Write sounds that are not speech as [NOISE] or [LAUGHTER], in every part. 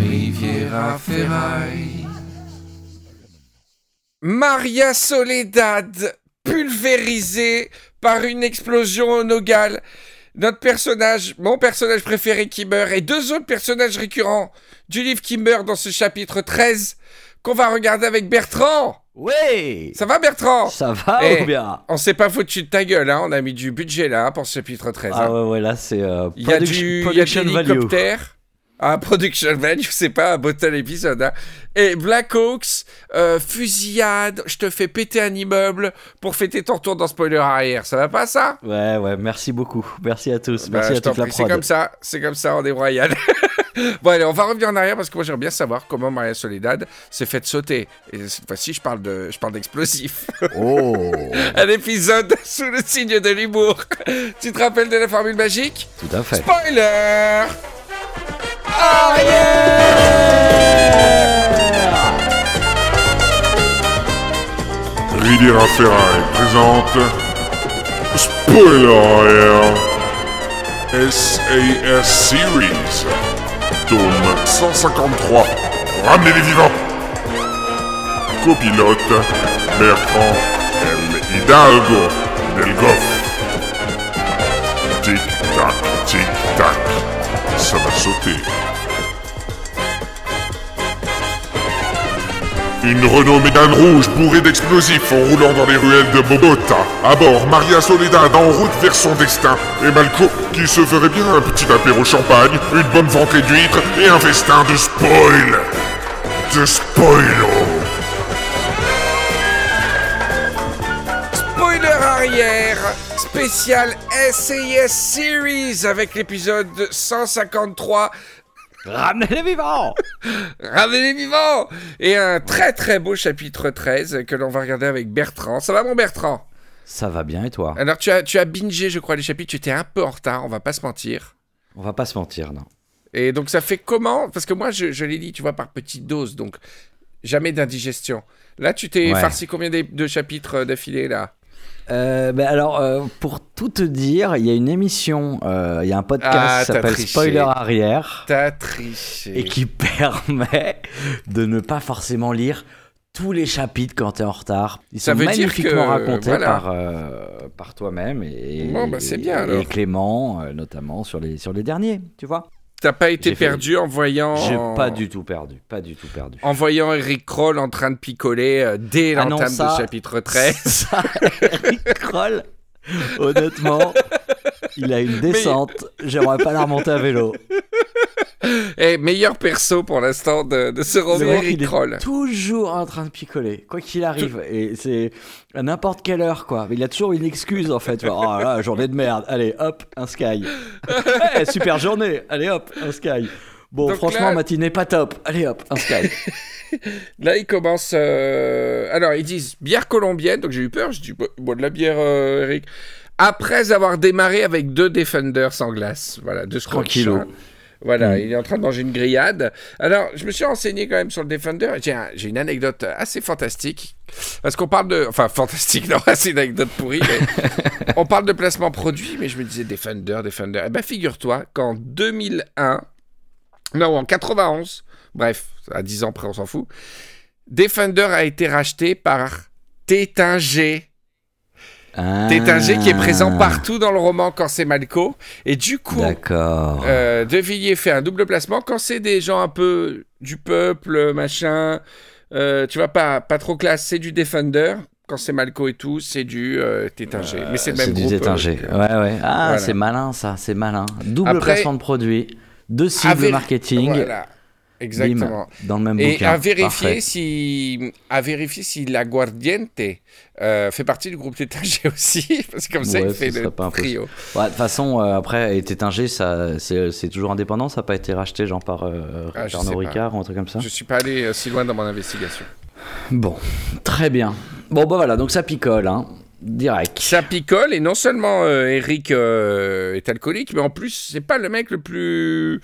Riviera Ferraille. Maria Soledad, pulvérisée par une explosion au Nogal. Notre personnage, mon personnage préféré qui meurt, et deux autres personnages récurrents du livre qui meurt dans ce chapitre 13, qu'on va regarder avec Bertrand. Oui Ça va Bertrand? Ça va Eh, ou bien? On s'est pas foutu de ta gueule, hein. on a mis du budget là hein, pour ce chapitre 13. Ah hein. ouais, ouais, là c'est euh, Il y a production- du il y a production value. Ah, production value, [LAUGHS] c'est pas un beau tel épisode. Hein. Et Black Hawks, euh, fusillade, je te fais péter un immeuble pour fêter ton retour dans Spoiler arrière. Ça va pas ça? Ouais, ouais, merci beaucoup. Merci à tous. Bah, Merci je à toute la C'est comme ça, c'est comme ça, on est royal. bon allez, on va revenir en arrière parce que moi j'aimerais bien savoir comment Maria Soledad s'est faite sauter. Et cette fois-ci, je parle de, je parle d'explosif. [LAUGHS] Oh un épisode [LAUGHS] sous le signe de l'humour. tu te rappelles de la formule magique? Tout à fait. Spoiler Riviera Ferraille présente Spoiler arrière SAS Series. Tome 153 Ramenez les vivants. Copilote Bertrand El Hidalgo Del Goff Tic tac, tic tac Ça va sauter Une Renault Mégane rouge bourrée d'explosifs en roulant dans les ruelles de Bogota. À bord, Maria Soledad en route vers son destin. Et Malco qui se ferait bien un petit apéro champagne, une bonne ventrée d'huîtres et un festin de spoil. De spoilo. Spécial SAS Series avec l'épisode 153 Ramenez les vivants [LAUGHS] Ramenez les vivants Et un très très beau chapitre 13 que l'on va regarder avec Bertrand. Ça va mon Bertrand? Ça va bien et toi? Alors tu as, tu as bingé je crois les chapitres, tu étais un peu en retard, on va pas se mentir. On va pas se mentir, non. Et donc ça fait comment? Parce que moi je, je l'ai dit, tu vois, par petite dose, donc jamais d'indigestion. Là tu t'es Ouais. farci combien de, de chapitres euh, d'affilée là? Euh, alors, euh, pour tout te dire, il y a une émission, euh, il y a un podcast Ah, qui s'appelle. Spoiler Arrière T'as triché. et qui permet de ne pas forcément lire tous les chapitres quand t'es en retard. Ils Ça sont veut dire magnifiquement que, racontés voilà. par, par toi-même et, Bon, bah, bien, et. Clément, notamment sur les, sur les derniers, tu vois. T'as pas été fait- perdu en voyant... J'ai pas du tout perdu, pas du tout perdu. En voyant Eric Kroll en train de picoler euh, dès Ah l'entame ça- de chapitre 13. [LAUGHS] Ça, Eric Kroll, honnêtement, il a une descente. J'aimerais pas la remonter à vélo. Et meilleur perso pour l'instant de, de ce roman Eric il est Kroll. toujours en train de picoler, quoi qu'il arrive. Et c'est à n'importe quelle heure, quoi. Mais il a toujours une excuse, en fait. Oh là, journée de merde. Allez, hop, un sky. [LAUGHS] Eh, super journée. Allez, hop, un sky. Bon, Donc franchement, là- matinée pas top. Allez, hop, un sky. [LAUGHS] Là, ils commencent. euh, Alors, ils disent bière colombienne. Donc, j'ai eu peur. Je dis, bois de la bière, euh, Eric. Après avoir démarré avec deux Defenders sans glace. Voilà, deux. Tranquillou. hein. Voilà, Mm. il est en train de manger une grillade. Alors, je me suis renseigné quand même sur le Defender. J'ai un- j'ai une anecdote assez fantastique. Parce qu'on parle de. Enfin, fantastique, [LAUGHS] non, c'est une anecdote pourrie. mais [LAUGHS] on parle de placement produit, mais je me disais Defender, Defender. Eh ben, figure-toi qu'en 2001. Non, en 91. Bref, à 10 ans près, on s'en fout. Defender a été racheté par Tétinger. Ah. Tétinger qui est présent partout dans le roman quand c'est Malco. Et du coup, euh, De Villiers fait un double placement quand c'est des gens un peu du peuple, machin. euh, tu vois, pas, pas trop classe, c'est du Defender. Quand c'est Malco et tout, c'est du euh, Tétinger. Mais c'est le même C'est du groupe. Tétinger. euh, Ouais, ouais. Ah, voilà. c'est malin, ça. C'est malin. Double Après- placement de produit. Deux cibles marketing. Voilà, exactement. Bim, dans le même Et bouquin. à vérifier Parfait. si, à vérifier si la Guardiente euh, fait partie du groupe Tétinger aussi, [LAUGHS] parce que comme ça Ouais, il ce fait le trio. Ouais, de toute façon, euh, après, Tétinger, ça, c'est toujours indépendant, ça n'a pas été racheté genre par euh, Ah, pas. Ricard ou un truc comme ça? Je suis pas allé euh, si loin dans mon investigation. Bon, très bien. Bon, bah voilà, donc ça picole, hein, direct. Ça picole et non seulement Eric est alcoolique, mais en plus c'est pas le mec le plus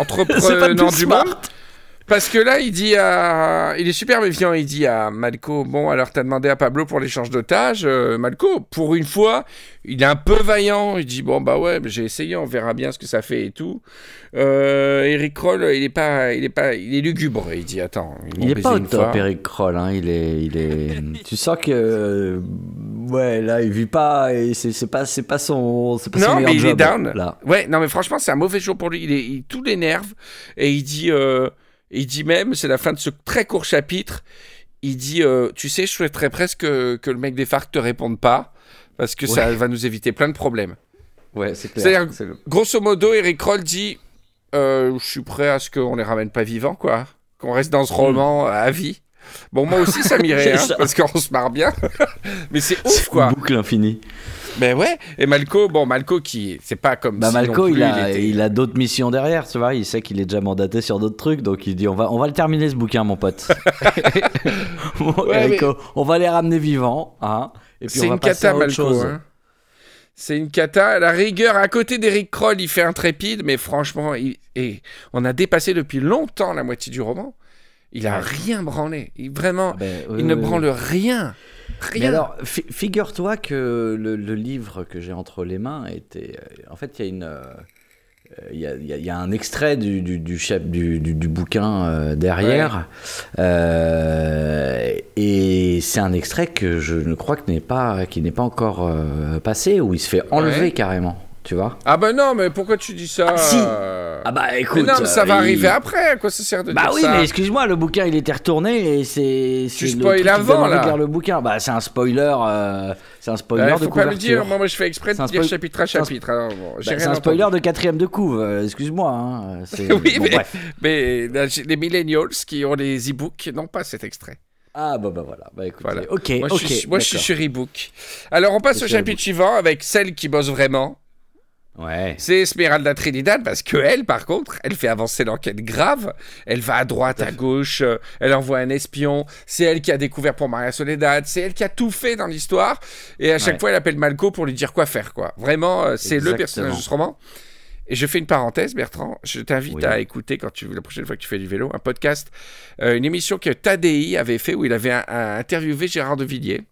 entreprenant [LAUGHS] du smart. monde. Parce que là, il dit à. Il est super méfiant. Il dit à Malco Bon, alors t'as demandé à Pablo pour l'échange d'otages. Euh, Malco, pour une fois, il est un peu vaillant. Il dit Bon, bah ouais, j'ai essayé, on verra bien ce que ça fait et tout. Euh, Eric Kroll, il est pas, il est pas, il est lugubre. Il dit attends, ils Il est pas au une top, fois. Eric Kroll. Hein. Il est, il est. tu sens que, ouais, là, il vit pas. C'est pas, pas son, pas Non, mais il est down. Là. Ouais, non, mais franchement, c'est un mauvais jour pour lui. Il est, il, tout l'énerve et il dit, euh, il dit même, c'est la fin de ce très court chapitre. Il dit, euh, tu sais, je souhaiterais presque que, que le mec des FARC te réponde pas parce que ça va nous éviter plein de problèmes. Ouais, c'est clair. C'est-à-dire- Grosso modo, Eric Kroll dit, euh, je suis prêt à ce qu'on les ramène pas vivants, quoi, qu'on reste dans ce roman à vie. Bon, moi aussi, ça m'irait, [LAUGHS] hein, parce qu'on se marre bien. [LAUGHS] mais c'est ouf, c'est quoi. une boucle infinie. Mais ouais. Et Malco, bon, Malco qui, c'est pas comme Bah si Malco, plus, il a, il a d'autres missions derrière, tu vois. Il sait qu'il est déjà mandaté sur d'autres trucs, donc il dit on va, on va le terminer ce bouquin, mon pote. [LAUGHS] Bon, Ouais, Erico, on va les ramener vivants, hein. Et puis C'est on va une passer cata, à autre Malco. chose. hein. C'est une cata. À la rigueur, à côté d'Eric Kroll, il fait intrépide, mais franchement, il- et on a dépassé depuis longtemps la moitié du roman. Il a rien branlé. Il, vraiment, Ah ben, oui, il ne oui. branle rien. Mais alors, fi- figure-toi que le, le livre que j'ai entre les mains était. euh, en fait, il y a une. euh, euh, Il y, a, y y un extrait du, du, du, chef- du, bouquin euh, derrière. Euh, et c'est un extrait que je ne crois que n'est pas, qui n'est pas encore passé, où il se fait enlever Ouais. carrément. Tu vois Ah ben non, mais pourquoi tu dis ça Ah, si. euh, Ah bah mais écoute. non, mais ça euh, va il- arriver après. À quoi ça sert de Bah dire oui, ça mais excuse-moi, le bouquin il était retourné et c'est. le spoil avant, là. lire le bouquin. Bah c'est un spoiler. euh, c'est un spoiler de faut pas le dire. Moi, moi, je fais exprès de dire chapitre à c'est un- chapitre. bon, Bah, c'est un entendu. spoiler de quatrième de couve, euh, excuse-moi. Hein, [LAUGHS] Oui, bon, mais- bref. Mais les millennials qui ont les e-books n'ont pas cet extrait. Ah bah, bah voilà, bah écoutez, Voilà. ok, Moi, ok. je suis, moi, je suis sur e-book. Alors, on passe au chapitre suivant avec celle qui bosse vraiment. Ouais. C'est Esmeralda Trinidad parce que elle, par contre, elle fait avancer l'enquête grave. Elle va à droite, à gauche. euh, Elle envoie un espion. C'est elle qui a découvert pour Maria Soledad. C'est elle qui a tout fait dans l'histoire. Et à chaque Ouais. fois, elle appelle Malco pour lui dire quoi faire, quoi. Vraiment, euh, c'est le personnage de ce roman. Et je fais une parenthèse, Bertrand. Je t'invite Oui. à écouter quand tu la prochaine fois que tu fais du vélo un podcast, euh, une émission que Tadei avait fait où il avait un- un- interviewé Gérard de Villiers.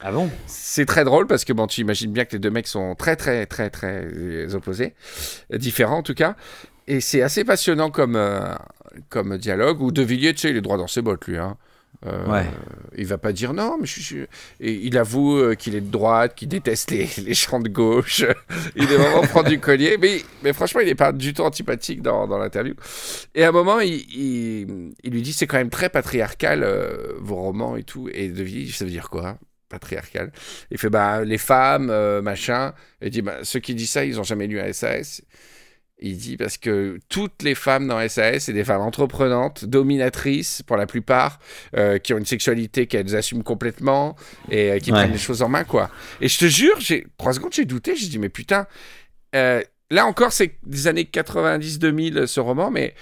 Ah bon? C'est très drôle parce que bon, tu imagines bien que les deux mecs sont très très très très euh, opposés, euh, différents en tout cas. Et c'est assez passionnant comme, euh, comme dialogue. Où De Villiers, tu sais, il est droit dans ses bottes, lui. Hein. Euh, Ouais. Il va pas dire non, mais je. Et il avoue qu'il est de droite, qu'il déteste les, [LAUGHS] les champs de gauche. [LAUGHS] il est vraiment prendre du collier. Mais, mais franchement, il n'est pas du tout antipathique dans, dans l'interview. Et à un moment, il, il, il lui dit c'est quand même très patriarcal, euh, vos romans et tout. Et De Villiers, ça veut dire quoi? Patriarcal. Il fait bah les femmes, euh, machin. Il dit bah ceux qui disent ça, ils ont jamais lu un SAS. Il dit parce que toutes les femmes dans SAS, c'est des femmes entreprenantes, dominatrices pour la plupart, euh, qui ont une sexualité qu'elles assument complètement et euh, qui Ouais. prennent les choses en main, quoi. Et je te jure, j'ai trois secondes, j'ai douté, j'ai dit mais putain, là encore c'est des années 90-2000 ce roman, mais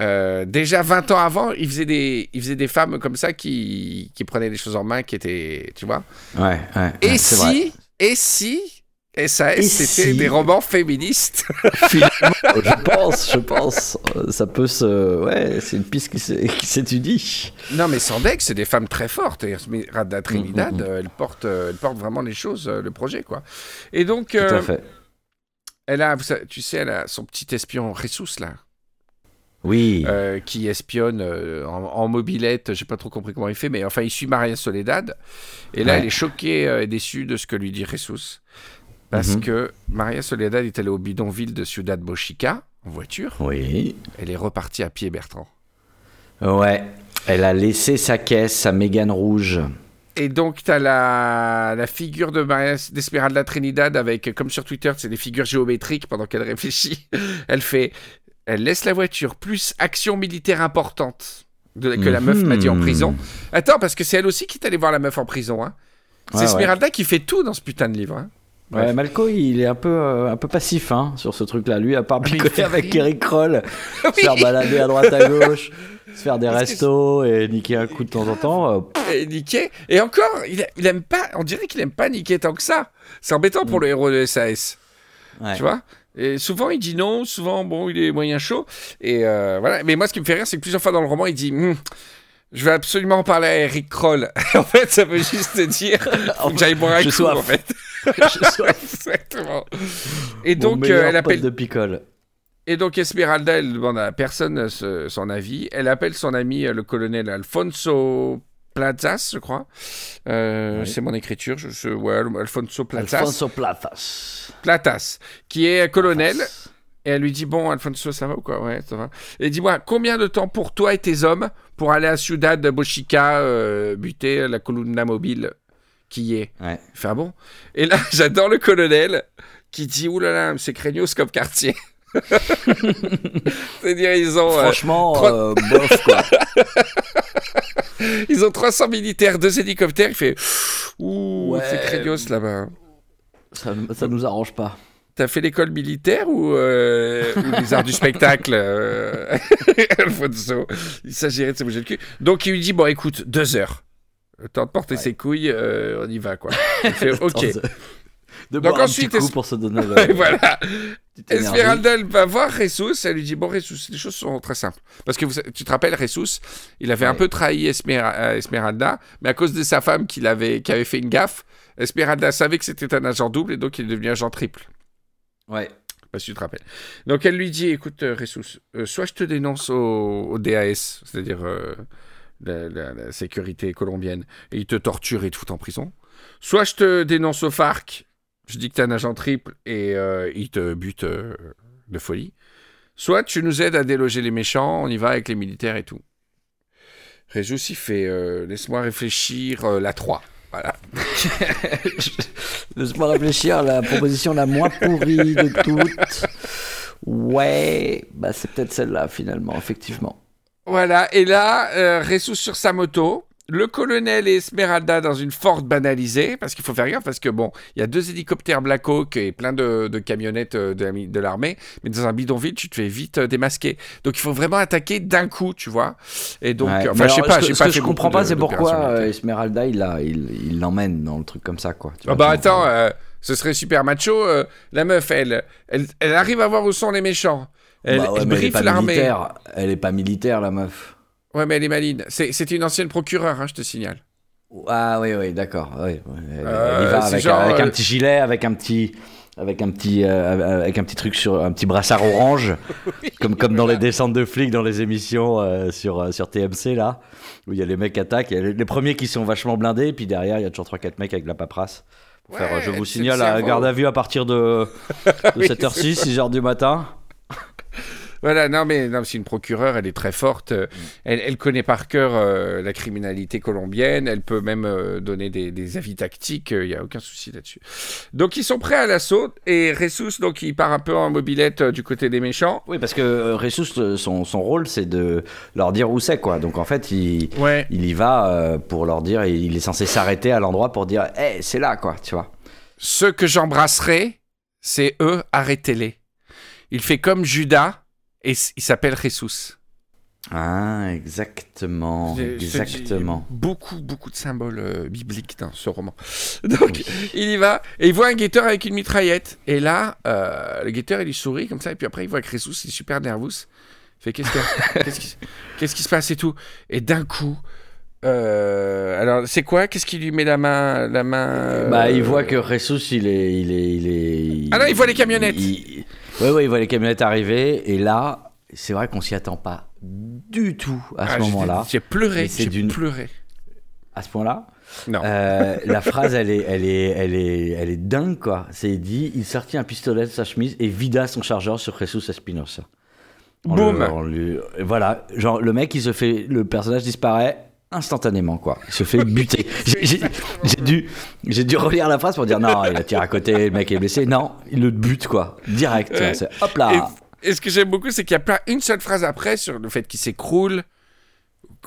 euh, déjà 20 ans avant, il faisait des, il faisait des femmes comme ça qui, qui prenaient les choses en main, qui étaient, tu vois. Ouais, ouais. Et ouais, c'est vrai. si, et si SAS c'était si des romans féministes? [LAUGHS] Je pense, je pense. euh, Ça peut se. Ouais, c'est une piste qui s'é- qui s'étudie. Non, mais Sandek, c'est des femmes très fortes. Et Trinidad, Mm, mm, mm. euh, elle, porte, euh, elle porte vraiment les choses, le projet, quoi. Et donc, Tout euh, à fait. elle a, tu sais, elle a son petit espion Jesus, là, Oui. euh, qui espionne euh, en, en mobilette. J'ai pas trop compris comment il fait, mais enfin, il suit Maria Soledad. Et là, Ouais. elle est choquée euh, et déçue de ce que lui dit Jesus. Parce Mhm. que Maria Soledad est allée au bidonville de Ciudad Bochica en voiture. Oui. Elle est repartie à pied, Bertrand. Ouais. Elle a laissé sa caisse, sa Mégane rouge. Et donc, tu as la, la figure de Maria d'Esmeralda Trinidad avec, comme sur Twitter, c'est des figures géométriques pendant qu'elle réfléchit. [LAUGHS] Elle fait, elle laisse la voiture plus action militaire importante de- que la meuf m'a dit en Mhm. prison. Attends, parce que c'est elle aussi qui est allée voir la meuf en prison. Hein. C'est Ouais, qui fait tout dans ce putain de livre. hein. Ouais. Malco, il est un peu, euh, un peu passif hein, sur ce truc-là. Lui, à part il picoler avec. Eric Kroll, [LAUGHS] se faire balader à droite à gauche, se faire des restos et niquer un coup de temps en temps. euh, Et niquer. Et encore, il, a- il aime pas, on dirait qu'il aime pas niquer tant que ça. C'est embêtant pour le héros de SAS. Mm. ouais. tu vois? Et souvent il dit non, souvent bon il est moyen chaud et euh, voilà. Mais moi ce qui me fait rire c'est que plusieurs fois dans le roman il dit Hum, je vais absolument en parler à Eric Kroll. [LAUGHS] en fait ça veut juste dire [LAUGHS] faut que j'aille boire un Je coup soif. en fait. [LAUGHS] Je Exactement. Et mon donc euh, elle appelle de picole. Et donc Esmeralda, elle demande à personne euh, ce- son avis. Elle appelle son ami, le colonel Alfonso Plazas, je crois. Euh, Oui. C'est mon écriture. Je, je- ouais, Alfonso Plazas. Alfonso Platas. Platas, qui est colonel. Et elle lui dit Bon, Alfonso, ça va ou quoi? Ouais, ça va. Et dis-moi, combien de temps pour toi et tes hommes pour aller à Ciudad de Bochica euh, buter la colonna mobile qui y est? Ouais. Ah bon Et là, [LAUGHS] j'adore le colonel qui dit Oulala, c'est craignos comme quartier. [LAUGHS] C'est-à-dire, ils ont, euh, Franchement, trois- euh, bof quoi. [LAUGHS] ils ont 300 militaires, deux hélicoptères. Il fait Ouh, Ouais. c'est craignos là-bas. Ça, ça nous arrange pas. T'as fait l'école militaire ou, euh, ou les arts du spectacle, euh, [LAUGHS] Alfonso? Il s'agirait de se bouger le cul. Donc il lui dit bon, écoute, deux heures. Le temps de porter ses couilles, euh, on y va quoi. Il fait ok. De, Donc boire un ensuite, petit coup es- pour se donner voilà. Esmeralda elle va voir Jesus. Elle lui dit bon, Jesus, les choses sont très simples. Parce que vous- tu te rappelles, Jesus, il avait un peu trahi Esmer- euh, Esmeralda, mais à cause de sa femme qu'il avait, qui avait fait une gaffe, Esmeralda savait que c'était un agent double et donc il est devenu agent triple. Ouais. pas si tu te rappelles. Donc elle lui dit, écoute, euh, Ressus, euh, soit je te dénonce au, au DAS, c'est-à-dire euh, la, la- la sécurité colombienne, et il te torture et te fout en prison. Soit je te dénonce au FARC, je dis que t'es un agent triple et euh, il te bute euh, de folie. Soit tu nous aides à déloger les méchants, on y va avec les militaires et tout. Ressus, il fait, euh, laisse-moi réfléchir, euh, la 3. Voilà. [LAUGHS] Laisse-moi réfléchir, la proposition la moins pourrie de toutes. Ouais, bah c'est peut-être celle-là finalement, effectivement. Voilà, et là, Ressus sur sa moto, le colonel et Esmeralda dans une Ford banalisée, parce qu'il faut faire gaffe, parce que bon, il y a deux hélicoptères Black Hawk et plein de, de camionnettes euh, de, l'armée, mais dans un bidonville, tu te fais vite euh, démasquer. Donc il faut vraiment attaquer d'un coup, tu vois. Et donc, Ouais. enfin, je sais alors, pas, ce que- ce pas je comprends pas, c'est pourquoi euh. Esmeralda il la- il il l'emmène dans le truc comme ça, quoi. Tu Ah bah attends, euh, ce serait super macho. euh, la meuf, elle, elle, elle arrive à voir où sont les méchants. Elle, Bah ouais, elle briefe pas l'armée. militaire. Elle est pas militaire, la meuf. Ouais, mais elle est maline. C'est- une ancienne procureure, hein, je te signale. Ah oui, oui, d'accord. oui. Elle, Euh, elle y va c'est avec, genre, avec un euh, petit gilet, avec un petit, avec un petit, euh, avec un petit truc sur un petit brassard orange, [LAUGHS] comme comme dans les descentes de flics dans les émissions euh, sur euh, sur TMC là, où il y a les mecs attaquent. Les, les premiers qui sont vachement blindés, et puis derrière il y a toujours trois quatre mecs avec de la paperasse. Pour faire, Ouais, euh, je vous signale le à garde à vue à partir de, [LAUGHS] de Oui, 7h06, 6h du matin. Voilà, non mais non, c'est une procureure, elle est très forte. euh, Elle, elle connaît par cœur euh, la criminalité colombienne. Elle peut même euh, donner des, des avis tactiques. Il n'y a aucun souci là-dessus. Donc ils sont prêts à l'assaut et Ressus donc il part un peu en mobilette euh, du côté des méchants. Oui, parce que euh, Ressus, euh, son, son rôle, c'est de leur dire où c'est, quoi. Donc en fait, il, Ouais. il y va euh, pour leur dire, il est censé s'arrêter à l'endroit pour dire, hé, c'est là, quoi, tu vois. Ceux que j'embrasserai, c'est eux. Arrêtez-les. Il fait comme Judas et il s'appelle Ressus. Ah, exactement, exactement. Beaucoup, beaucoup de symboles euh, bibliques dans ce roman. [LAUGHS] Donc, il y va et il voit un guetteur avec une mitraillette. Et là, euh, le guetteur, il lui sourit comme ça. Et puis après, il voit que Ressus, il est super nerveux. Il fait Qu'est-ce que- qu'est-ce qui, qu'est-ce qui se passe et tout? Et d'un coup, euh, alors, c'est quoi? Qu'est-ce qui lui met la main, la main Bah, il voit que Ressus, il est, il est, il est. Ah non, il voit les camionnettes. il- Ouais, ouais, il voit les camionnettes arriver, et là, c'est vrai qu'on s'y attend pas du tout à ce Ah, moment-là. J'ai pleuré. J'ai pleuré. À ce point-là. Non. Euh, la phrase, elle est, elle est, elle est, elle est dingue, quoi. C'est dit, il sortit un pistolet de sa chemise et vida son chargeur sur Jesus Espinosa. On Boum. le- on lui- Voilà, genre le mec, il se fait, le personnage disparaît instantanément, quoi. Il se fait buter. [LAUGHS] J'ai- dû, j'ai dû relire la phrase pour dire non, il a tiré à côté, le mec est blessé. Non, il le bute, quoi. Direct. Ouais. Hop là. Et, et ce que j'aime beaucoup, c'est qu'il y a pas une seule phrase après sur le fait qu'il s'écroule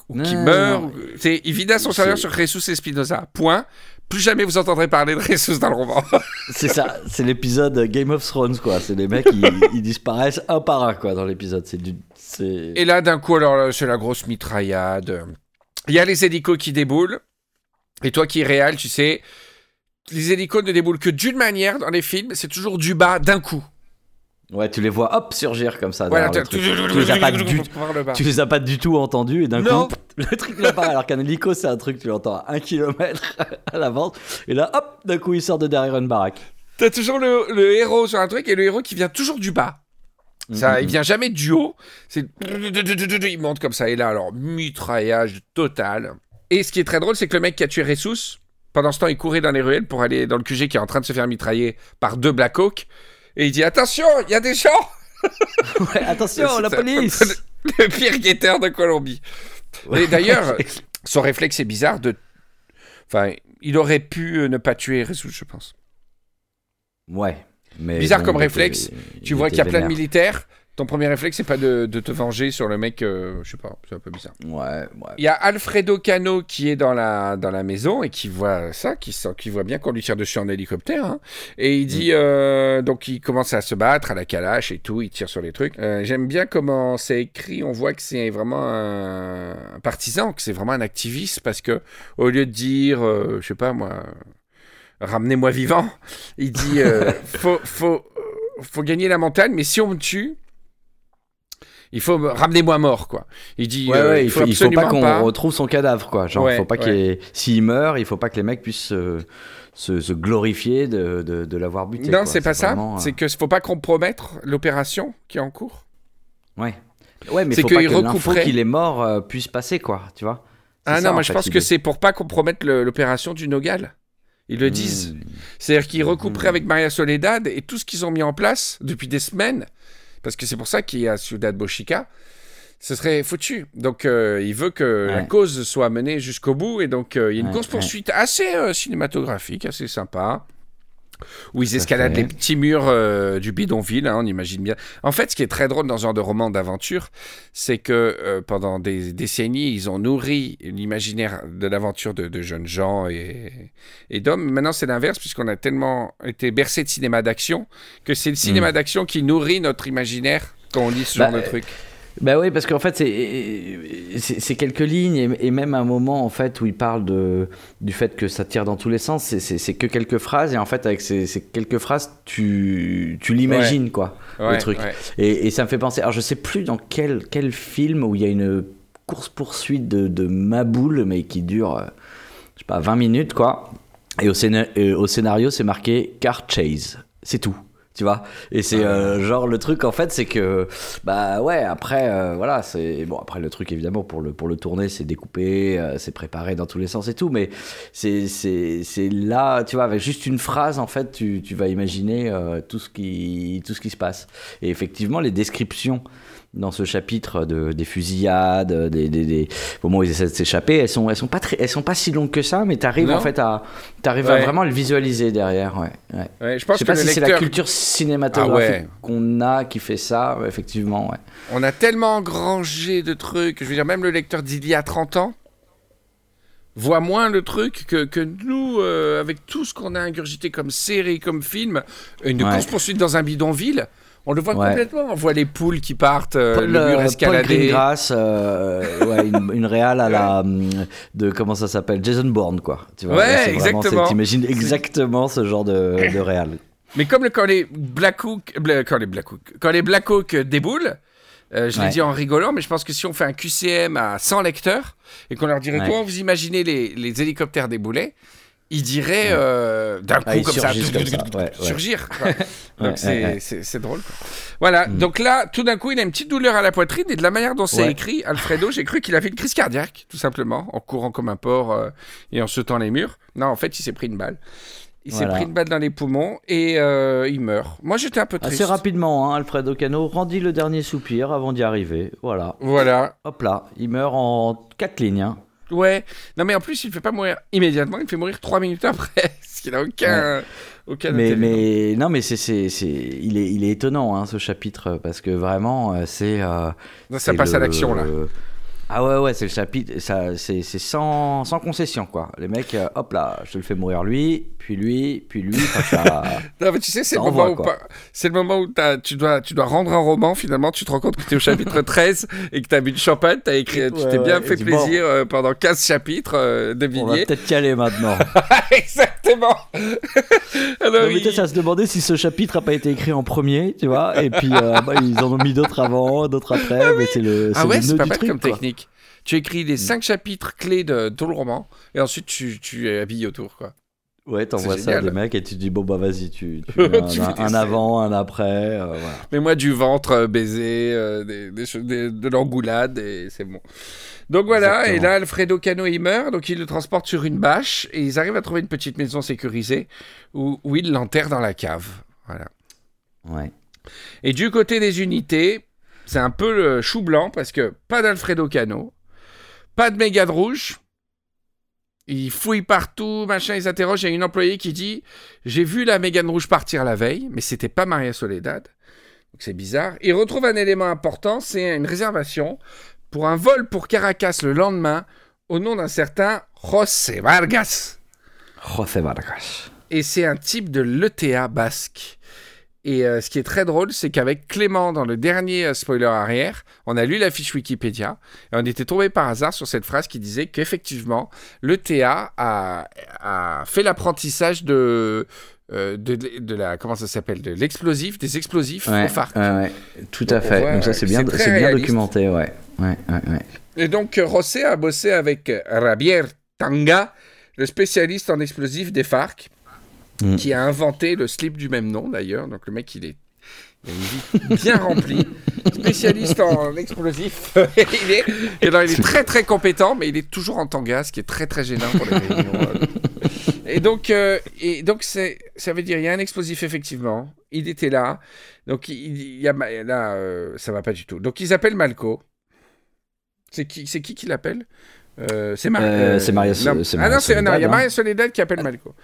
ou qu'il meurt. C'est il vida son C'est- sur Jesus Espinosa. Point. Plus jamais vous entendrez parler de Jesus dans le roman. [LAUGHS] C'est ça, c'est l'épisode Game of Thrones, quoi. C'est les mecs, ils, ils disparaissent un par un, quoi, dans l'épisode. C'est du. Et là, d'un coup, alors c'est la grosse mitraillade. Il y a les hélicos qui déboulent. Et toi qui es réel, tu sais, les hélicos ne déboulent que d'une manière dans les films, c'est toujours du bas d'un coup. Ouais, tu les vois hop surgir comme ça. Voilà, le truc. tu les as pas du tu les as pas du tout entendus et d'un coup le truc apparaît alors qu'un hélico c'est un truc tu l'entends à un kilomètre à l'avance et là hop d'un coup il sort de derrière une baraque T'as toujours le, le héros sur un truc et le héros qui vient toujours du bas. Ça, Mhm. il vient jamais du haut. C'est il monte comme ça. Et là, alors mitraillage total. Et ce qui est très drôle, c'est que le mec qui a tué Ressus, pendant ce temps, il courait dans les ruelles pour aller dans le QG qui est en train de se faire mitrailler par deux Black Hawk. Et il dit attention, il y a des gens. [LAUGHS] Ouais, attention, la police [LAUGHS] Le pire guetteur de Colombie. Et d'ailleurs, [LAUGHS] son réflexe est bizarre de. Enfin, il aurait pu euh, ne pas tuer Ressus, je pense. Ouais. Mais Bizarre comme réflexe. Tu vois qu'il y a plein de militaires. Ton premier réflexe, c'est pas de, de te venger sur le mec. euh, je sais pas, c'est un peu bizarre. Ouais, ouais. Il y a Alfredo Cano qui est dans la, dans la maison et qui voit ça, qui, sent- qui voit bien qu'on lui tire dessus en hélicoptère. hein. Et il dit, euh, donc il commence à se battre à la calache et tout, il tire sur les trucs. Euh, J'aime bien comment c'est écrit, on voit que c'est vraiment un, un partisan, que c'est vraiment un activiste parce que au lieu de dire, euh, je sais pas moi, ramenez-moi vivant, il dit, euh, [LAUGHS] faut, faut, euh, faut gagner la montagne, mais si on me tue, il faut me ramener-moi mort, quoi. Il dit, Ouais, euh, ouais, il faut, il faut pas qu'on pas. retrouve son cadavre, quoi. Genre, Ouais, faut pas qu'il ait- s'il meurt, il faut pas que les mecs puissent se, se, se glorifier de, de, de l'avoir buté. Non, c'est pas ça. euh, C'est que faut pas compromettre l'opération qui est en cours. Ouais. Ouais, mais faut pas qu'il que l'info recouperait- qu'il est mort euh, puisse passer, quoi. Tu vois Ah ça, non, moi je fait, pense que est- c'est pour pas compromettre l'opération du Nogal. Ils le disent. Hmm. C'est-à-dire qu'ils recouperaient Mm. avec Maria Soledad et tout ce qu'ils ont mis en place depuis des semaines, parce que c'est pour ça qu'il y a Ciudad Bochica, ce serait foutu. Donc euh, il veut que la cause soit menée jusqu'au bout, et donc euh, il y a une Ouais, course-poursuite assez euh, cinématographique, assez sympa. Où ils escaladent les petits murs euh, du bidonville, hein, on imagine bien. En fait, ce qui est très drôle dans ce genre de roman d'aventure, c'est que euh, pendant des décennies, ils ont nourri l'imaginaire de l'aventure de, de jeunes gens et, et d'hommes. Maintenant, c'est l'inverse, puisqu'on a tellement été bercé de cinéma d'action que c'est le cinéma d'action qui nourrit notre imaginaire quand on lit ce genre Bah, de truc. Bah oui, parce qu'en fait, c'est- quelques lignes et, et même un moment en fait où il parle de, du fait que ça tire dans tous les sens. c'est- que quelques phrases et en fait, avec ces, ces quelques phrases, tu, tu l'imagines quoi, le truc. ouais. Et, et ça me fait penser. Alors, je sais plus dans quel, quel film où il y a une course-poursuite de, de Maboule, mais qui dure, euh, je sais pas, 20 minutes quoi. Et euh, au scénario, c'est marqué Car Chase. C'est tout. Tu vois Et c'est euh, genre le truc en fait, c'est que bah ouais, après euh, voilà, c'est bon après le truc évidemment pour le pour le tourner, c'est découpé, euh, c'est préparé dans tous les sens et tout, mais c'est c'est c'est là, tu vois, avec juste une phrase en fait, tu, tu vas imaginer tout ce qui tout ce qui se passe. Et effectivement, les descriptions dans ce chapitre de, des fusillades, des, des, des au moment où ils essaient de s'échapper, elles sont elles sont pas très elles sont pas si longues que ça, mais t'arrives en fait à t'arrives Ouais. à vraiment le visualiser derrière, ouais. ouais. Ouais, je Je pense sais que pas si c'est la culture cinématographique Ah ouais. qu'on a qui fait ça, effectivement, ouais. on a tellement engrangé de trucs. Je veux dire, même le lecteur d'il y a 30 ans voit moins le truc que, que nous, euh, avec tout ce qu'on a ingurgité comme série, comme film. Une Ouais. course-poursuite dans un bidonville, on le voit Ouais. complètement. On voit les poules qui partent, euh, Paul, le mur euh, Paul escaladé. Greengrass, euh, ouais, une, [LAUGHS] une réale à la hum, de comment ça s'appelle Jason Bourne quoi. Tu vois, Ouais, là, exactement. T'imagines exactement ce genre de, de réal. Mais comme le- quand les Black Hawk, quand les Black Hawk, quand les Black Hawk déboulent, euh, je l'ai dit en rigolant, mais je pense que si on fait un QCM à 100 lecteurs et qu'on leur dirait comment vous imaginez les, les hélicoptères débouler, ils diraient euh, d'un coup Ah, ils comme ça, surgissent comme ça, ouais, ouais. surgir. Ouais, Donc c'est ouais, drôle. quoi. Voilà, Mm. donc là, tout d'un coup, il a une petite douleur à la poitrine et de la manière dont c'est écrit, Alfredo, j'ai cru qu'il avait une crise cardiaque, tout simplement, en courant comme un porc euh, et en sautant les murs. Non, en fait, il s'est pris une balle. Il s'est pris une balle dans les poumons et euh, il meurt. Moi, j'étais un peu triste. Assez rapidement, hein, Alfredo Cano rendit le dernier soupir avant d'y arriver. Voilà. Voilà. Hop là, il meurt en quatre lignes. hein. Ouais. Non, mais en plus, il ne fait pas mourir immédiatement, il fait mourir trois minutes après. [LAUGHS] Ce qui n'a aucun, aucun Mais, mais non, mais c'est, c'est, c'est, il est, il est étonnant hein, ce chapitre parce que vraiment, euh, c'est. euh, Ça passe à l'action, là. Ah ouais, ouais, c'est le chapitre, ça, c'est, c'est sans, sans concession quoi. Les mecs, euh, hop là, je te le fais mourir lui, puis lui, puis lui. ça- [LAUGHS] Non, mais tu sais, c'est le, Ça moment où quoi. pas- c'est le moment où t'as- tu, dois, tu dois rendre un roman, finalement, tu te rends compte que tu es au chapitre [LAUGHS] 13 et que tu as bu de champagne, as écrit, tu Ouais, t'es bien ouais, fait bon. plaisir euh, pendant 15 chapitres euh, on va peut-être y aller maintenant. [LAUGHS] Exactement Alors, Non, mais il- à se demander si ce chapitre a pas été écrit en premier, tu vois, et puis euh, bah, ils en ont mis d'autres avant, d'autres après, mais c'est le, c'est Ah le c'est nœud pas du truc, comme technique. Tu écris les 5 chapitres clés de tout le roman et ensuite tu, tu habilles autour, quoi. Ouais, t'envoies ça à des mecs et tu te dis, bon, bah vas-y, tu, tu [LAUGHS] un, Tu un- avant, un après. euh, voilà. Mets-moi du ventre euh, baiser, euh, des, des de l'engoulade et c'est bon. Donc voilà, Exactement. et là Alfredo Cano il meurt, donc il le transporte sur une bâche et ils arrivent à trouver une petite maison sécurisée où, où ils l'enterrent dans la cave. Voilà. Ouais. Et du côté des unités, c'est un peu le chou blanc parce que pas d'Alfredo Cano, pas de Mégane rouge. Ils fouillent partout, machin, ils s'interrogent. Il y a une employée qui dit J'ai vu la Mégane rouge partir la veille, mais c'était pas Maria Soledad. Donc c'est bizarre. Ils retrouvent un élément important c'est une réservation pour un vol pour Caracas le lendemain au nom d'un certain José Vargas. José Vargas. Et c'est un type de l'ETA basque. Et euh, ce qui est très drôle, c'est qu'avec Clément, dans le dernier euh, spoiler arrière, on a lu la fiche Wikipédia et on était tombé par hasard sur cette phrase qui disait qu'effectivement, l'ETA a, a fait l'apprentissage de, euh, de, de la. Comment ça s'appelle De l'explosif, des explosifs Ouais, au FARC. ouais, ouais, tout à fait. Donc ça, c'est bien, c'est bien documenté, ouais. Ouais, ouais, ouais. Et donc, José a bossé avec Javier Tanga, le spécialiste en explosifs des FARC, Mm. qui a inventé le slip du même nom d'ailleurs. Donc, le mec, il est. Bien remplie, [LAUGHS] spécialiste en explosifs. [LAUGHS] il, est, et il est très très compétent, mais il est toujours en tanga, ce qui est très très gênant pour les [LAUGHS] réunions. euh. Et donc, euh, et donc ça veut dire il y a un explosif effectivement. Il était là, donc il, il y a là, euh, ça va pas du tout. Donc ils appellent Malco. C'est qui, c'est qui qui l'appelle? Euh, C'est Euh, c'est Maria c'est Ah Maria non, c'est non, il y a Soledad, hein. Maria Soledad qui appelle Malco.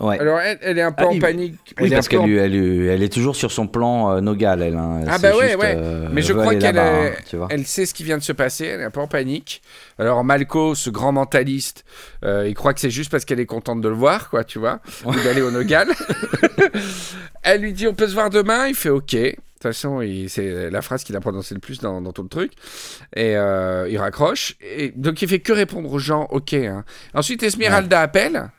Ouais. Alors elle, elle est un peu Ah en oui, panique. Oui, parce qu'elle en- lui- elle, lui- elle est toujours sur son plan euh, Nogal, elle. hein. Ah bah ouais, juste, ouais. euh, Mais je crois qu'elle hein. Elle sait ce qui vient de se passer, elle est un peu en panique. Alors Malco, ce grand mentaliste, euh, il croit que c'est juste parce qu'elle est contente de le voir, quoi, tu vois, ou [LAUGHS] d'aller au Nogal. [LAUGHS] elle lui dit on peut se voir demain, il fait ok. De toute façon, c'est la phrase qu'il a prononcée le plus dans, dans tout le truc. Et euh, il raccroche. Et donc il fait que répondre aux gens ok. hein. Ensuite, Esmeralda appelle.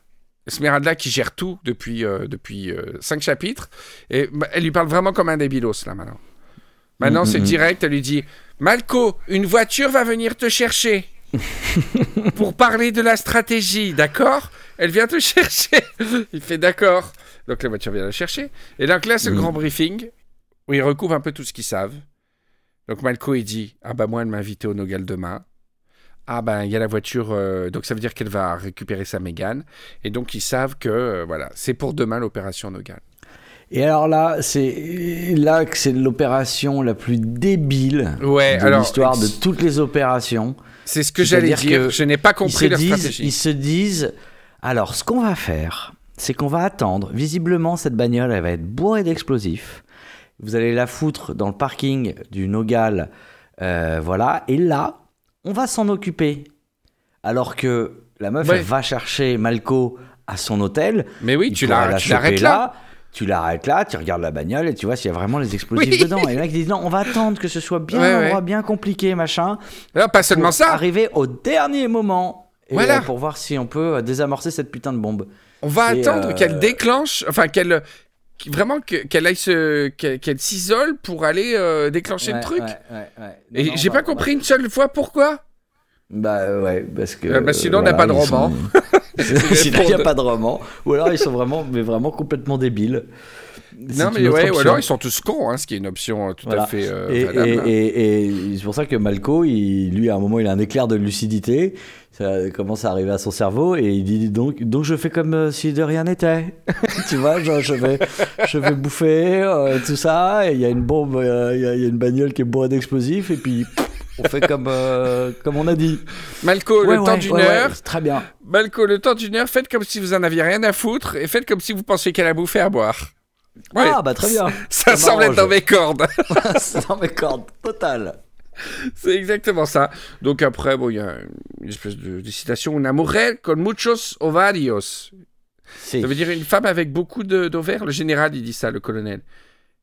Esmeralda qui gère tout depuis, euh, depuis euh, cinq chapitres. Et bah, elle lui parle vraiment comme un débilos, là, maintenant. Maintenant, Mm, c'est mm, mm. direct, elle lui dit Malco, une voiture va venir te chercher [LAUGHS] pour parler de la stratégie, d'accord? Elle vient te [LAUGHS] chercher. Il fait d'accord. Donc la voiture vient le chercher. Et donc là, c'est le Mm. grand briefing où ils recouvrent un peu tout ce qu'ils savent. Donc Malco, il dit Ah bah moi, elle m'a invité au Nogal demain. Ah ben il y a la voiture, euh, donc ça veut dire qu'elle va récupérer sa Mégane. Et donc ils savent que euh, voilà, c'est pour demain l'opération Nogal. Et alors là, c'est là que c'est l'opération la plus débile Ouais, de l'histoire de toutes les opérations. C'est ce que j'allais dire. que Je n'ai pas compris leur disent, stratégie. ils se disent, alors ce qu'on va faire, c'est qu'on va attendre. Visiblement, cette bagnole, elle va être bourrée d'explosifs. Vous allez la foutre dans le parking du Nogal, euh, voilà. Et là, on va s'en occuper. Alors que la meuf, Ouais. elle va chercher Malco à son hôtel. Mais oui, tu pourra la- l'arrêtes là. Tu l'arrêtes là, tu regardes la bagnole et tu vois s'il y a vraiment les explosifs Oui. dedans. Et là, ils disent non, on va attendre que ce soit bien Ouais, ouais. bien compliqué, machin. Non, pas seulement pour ça. Arriver au dernier moment. Et Voilà. euh, pour voir si on peut euh, désamorcer cette putain de bombe. On va Et, attendre euh, qu'elle déclenche, enfin qu'elle vraiment que- qu'elle aille se qu'elle s'isole pour aller euh, déclencher le truc. ouais, ouais, ouais. Et j'ai pas compris une seule fois pourquoi. Bah euh, ouais, parce que. Euh, bah, sinon, on n'a pas de roman. sont- [LAUGHS] [LAUGHS] sinon, il n'y a pas de roman. Ou alors ils sont vraiment, mais vraiment complètement débiles. Non mais ouais, ou alors ils sont tous cons, hein, ce qui est une option euh, tout Voilà. à fait euh, et, valable, et- et- et c'est pour ça que Malco, il, lui, à un moment, il a un éclair de lucidité. Ça commence à arriver à son cerveau et il dit donc, donc je fais comme euh, si de rien n'était. [LAUGHS] tu vois, genre, je vais, je vais bouffer euh, tout ça. Et il y a une bombe, euh, il y a- il y, a une bagnole qui est bourrée d'explosifs et puis pff, on fait comme, euh, comme on a dit. Malco, Ouais, le temps d'une ouais, heure. très bien. Malco, le temps d'une heure. Faites comme si vous en aviez rien à foutre et faites comme si vous pensiez qu'elle a bouffé à boire. Ouais, Ah bah très bien. [LAUGHS] ça, ça semble être dans mes cordes. [LAUGHS] c'est dans mes cordes, total. C'est exactement ça. Donc après, bon, il y a une espèce de, de citation. Una mujer con muchos ovarios. Si. Ça veut dire une femme avec beaucoup d'ovaires. Le général, il dit ça, le colonel.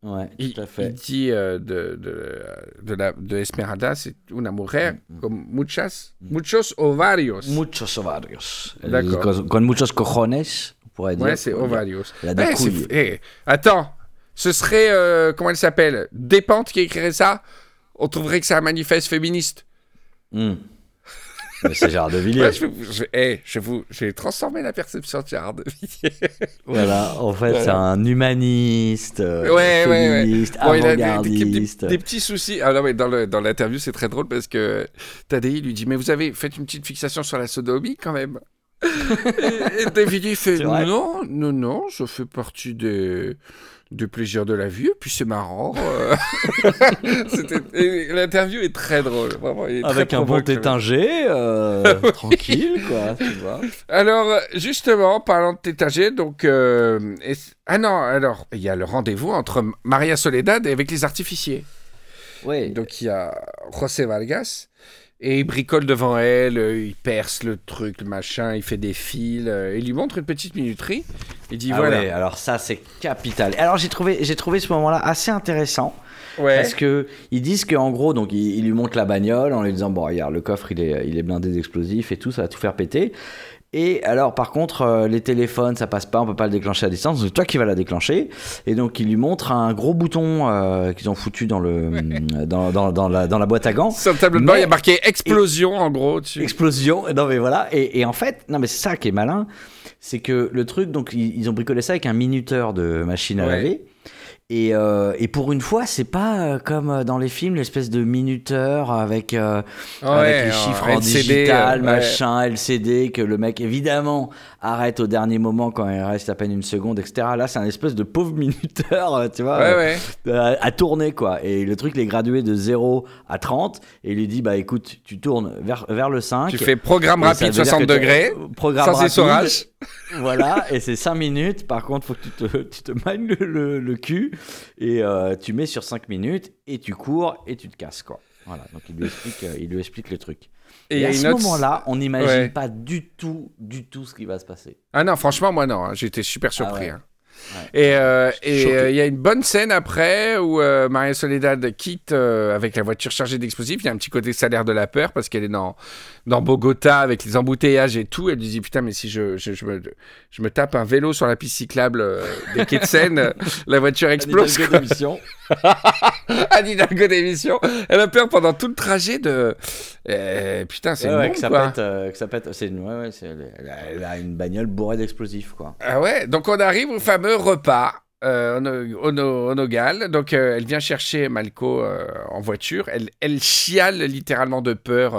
Ouais, Il, tout à il fait. dit euh, de, de, de, la, de Esmeralda, c'est una mujer Mm, con muchas, muchos ovarios. Muchos ovarios. D'accord. Con, con muchos cojones, on pourrait dire. ouais, c'est On pourrait dire. ovarios. Elle a des Eh, eh, attends, ce serait, euh, comment elle s'appelle? Dépente qui écrirait ça? On trouverait que c'est un manifeste féministe. Hmm. Mais c'est Gérard [LAUGHS] de Villiers. Ouais, je, vais vous- je, hey, je, vais vous, je vais transformer la perception de Gérard de Villiers. [LAUGHS] Voilà, en fait, Voilà. c'est un humaniste, euh, Ouais, ouais, ouais. féministe, Bon, il a des, des- avant-gardiste. des- des petits soucis. Ah dans le- dans l'interview, c'est très drôle parce que Tadei lui dit Mais vous avez fait une petite fixation sur la sodomie quand même [LAUGHS] Et, et David il fait Non, non, non, je fais partie des, des plaisirs de la vie, et puis c'est marrant. euh. [LAUGHS] L'interview est très drôle, vraiment. il est très Avec un bon tétingé, euh, [LAUGHS] tranquille, quoi, tu vois. Alors, justement, parlant de tétagé, donc. euh, et- ah non, alors, il y a le rendez-vous entre Maria Soledad et avec les artificiers. Oui, Donc il y a José Vargas et il bricole devant elle, euh, il perce le truc, le machin, il fait des fils, euh, il lui montre une petite minuterie. Il dit Ah voilà. ouais, alors ça c'est capital. Alors j'ai trouvé, j'ai trouvé ce moment-là assez intéressant Ouais. parce que ils disent qu'en gros donc ils, ils lui montrent la bagnole en lui disant bon regarde le coffre il est, il est blindé d'explosifs et tout ça va tout faire péter. Et alors par contre euh, les téléphones ça passe pas, on peut pas le déclencher à distance, c'est toi qui vas la déclencher. Et donc il lui montre un gros bouton euh, qu'ils ont foutu dans le dans, dans, dans la, dans la boîte à gants. Sur le tableau de bord, il y a marqué explosion en gros dessus. Explosion. Non mais voilà. Et, et en fait, non mais c'est ça qui est malin, c'est que le truc, donc ils, ils ont bricolé ça avec un minuteur de machine à Ouais. laver. Et, euh, et pour une fois, c'est pas euh, comme euh, dans les films, l'espèce de minuteur avec, euh, avec les chiffres en LCD, digital, euh, ouais. machin, LCD, que le mec évidemment arrête au dernier moment quand il reste à peine une seconde, etc. Là, c'est un espèce de pauvre [LAUGHS] minuteur, euh, tu vois, Ouais, à, à tourner quoi. Et le truc, il est gradué de 0 à 30. Et il lui dit, bah écoute, tu tournes vers, vers le 5. Tu fais programme rapide veut dire 60 que t'as- degrés, Programme sans rapide, essorage. Voilà, et c'est 5 minutes. Par contre, faut que tu te, tu te le, le- le cul. Et euh, tu mets sur 5 minutes. Et tu cours et tu te casses quoi. Voilà, donc il lui explique, euh, il lui explique le truc. Et à ce autre- moment-là, on n'imagine Ouais. pas du tout, du tout ce qui va se passer. Ah non, franchement, moi non, hein, j'étais super surpris. ouais. hein. Ouais. Et euh, et, euh, il y a une bonne scène après où euh, Maria Soledad quitte euh, avec la voiture chargée d'explosifs. Il y a un petit côté salaire de la peur parce qu'elle est dans, dans Bogota avec les embouteillages et tout. Elle lui dit Putain, mais si je, je, je me, je me tape un vélo sur la piste cyclable euh, des quais de Seine, [LAUGHS] la voiture explose. D'émission. [LAUGHS] Anne Hidalgo d'émission. Elle a peur pendant tout le trajet de. Euh, putain, c'est Ouais, une ouais, que ça quoi. pète, euh, que ça pète. C'est ouais, ouais, c'est- elle, a, une bagnole bourrée d'explosifs, quoi. Ah ouais, donc on arrive au fameux repas euh, au, No- au No- au Nogal. Donc euh, elle vient chercher Malco euh, en voiture. Elle, elle chiale littéralement de peur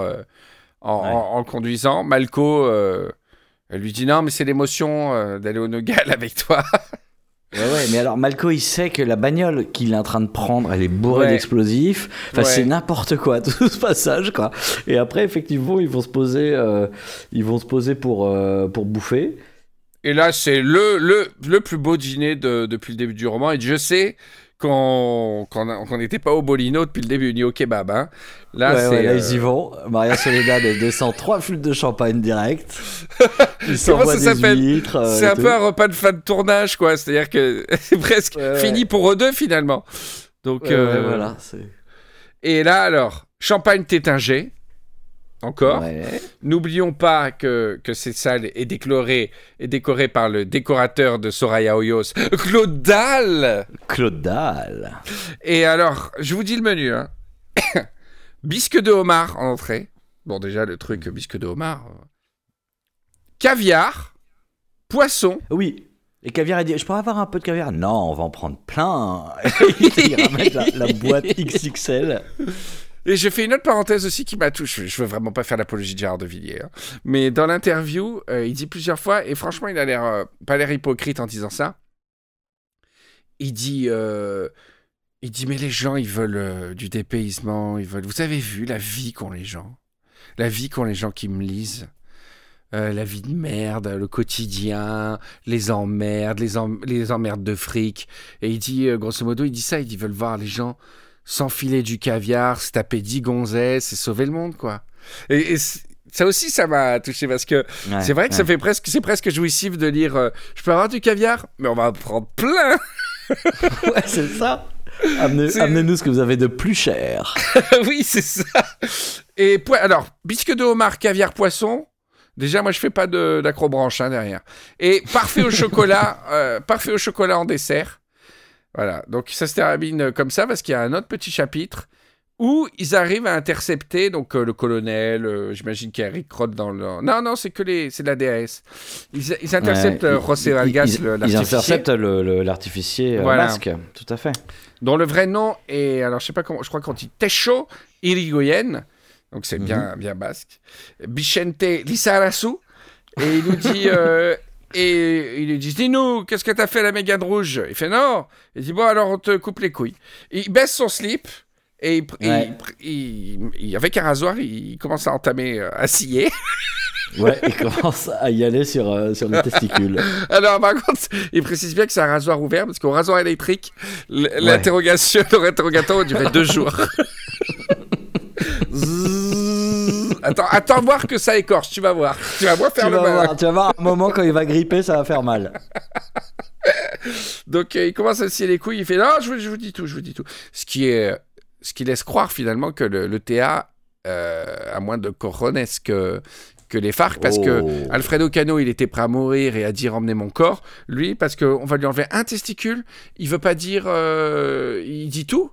en, Ouais. en- en conduisant. Malco, elle lui dit non, mais c'est l'émotion d'aller au Nogal [LAUGHS] avec toi. Ouais, ouais, mais alors Malco, il sait que la bagnole qu'il est en train de prendre, elle est bourrée Ouais. d'explosifs. Enfin, Ouais. c'est n'importe quoi, [LAUGHS] tout ce passage, quoi. Et après, effectivement, ils vont se poser, euh, ils vont se poser pour, euh, pour bouffer. Et là, c'est le, le, le plus beau dîner de- depuis le début du roman. Et je sais qu'on qu'on n'était pas au Bolino depuis le début, ni au kebab. hein. Là, ouais, là, euh, ils y vont. Maria Soledad, descend trois flûtes de champagne direct. [LAUGHS] Ils Comment s'envoient ça des euh, C'est un tout. peu un repas de fin de tournage, quoi. C'est-à-dire que [LAUGHS] c'est presque Ouais, fini pour eux deux, finalement. Donc, euh, voilà. Et là, alors, champagne tétingé. Encore. Ouais. N'oublions pas que, que cette salle est décorée, est décorée par le décorateur de Soraya Hoyos, Claude Dahl. Claude Dahl. Et alors, je vous dis le menu. Hein. [COUGHS] bisque de homard en entrée. Bon, déjà, le truc bisque de homard. euh. Caviar. Poisson. Oui. Et caviar, il dit Je pourrais avoir un peu de caviar Non, on va en prendre plein. [LAUGHS] il ramène la, la boîte XXL. Et je fais une autre parenthèse aussi qui m'a touché. Je veux vraiment pas faire l'apologie de Gérard de Villiers. hein. Mais dans l'interview, euh, il dit plusieurs fois, et franchement, il a l'air euh, pas l'air hypocrite en disant ça. Il dit, euh, il dit, mais les gens, ils veulent du dépaysement, ils veulent. Vous avez vu la vie qu'ont les gens, la vie qu'ont les gens qui me lisent? Euh, la vie de merde, le quotidien, les emmerdes, les, em- les emmerdes de fric. Et il dit, euh, grosso modo, il dit ça, il dit, ils veulent voir les gens s'enfiler du caviar, se taper 10 gonzesses et sauver le monde, quoi. Et, ça aussi, ça m'a touché parce que Ouais, c'est vrai que ça fait presque, c'est presque jouissif de lire euh, Je peux avoir du caviar? Mais on va en prendre plein [LAUGHS] Ouais, c'est ça. Amenez- Amenez-nous ce que vous avez de plus cher. [LAUGHS] Oui, c'est ça Et alors, bisque de homard, caviar, poisson. Déjà, moi, je fais pas de- d'acrobranche hein, derrière. Et parfait au [LAUGHS] chocolat, euh, parfait au chocolat en dessert. Voilà, donc ça se termine comme ça parce qu'il y a un autre petit chapitre où ils arrivent à intercepter donc euh, le colonel, euh, j'imagine qu'il y a Rick Roth dans le... Non, non, c'est que les... c'est la DAS. Ils, ils interceptent Ouais, José ils- Vargas, ils- l'artificier, interceptent l'artificier Voilà. basque, tout à fait. dont le vrai nom est, alors je sais pas comment, je crois qu'on dit Techo Irigoyen, donc c'est bien, bien basque, Bichente Lissarasu, et il nous dit... euh, [LAUGHS] Et il lui dit, dis-nous, qu'est-ce que t'as fait la mégane rouge? Il fait non. Il dit, bon, alors on te coupe les couilles. Il baisse son slip et il, pr- Ouais. il- il- il- avec un rasoir, il commence à entamer, euh, à scier. [LAUGHS] Ouais, il commence à y aller sur, euh, sur les testicules. [LAUGHS] Alors, par contre, il précise bien que c'est un rasoir ouvert parce qu'au rasoir électrique, l'interrogation, l'interrogatoire durait deux jours. Attends, attends voir que ça écorche, tu vas voir. Tu vas voir faire Tu le vas, voir, tu vas voir un moment quand il va gripper, ça va faire mal. [LAUGHS] Donc euh, il commence à scier les couilles, il fait non, je vous, je vous dis tout, je vous dis tout. Ce qui est, ce qui laisse croire finalement que le, le TA euh, a moins de cojones que que les FARC parce que Oh. Alfredo Cano il était prêt à mourir et à dire emmenez mon corps. Lui parce qu'on va lui enlever un testicule, il veut pas dire, euh, il dit tout.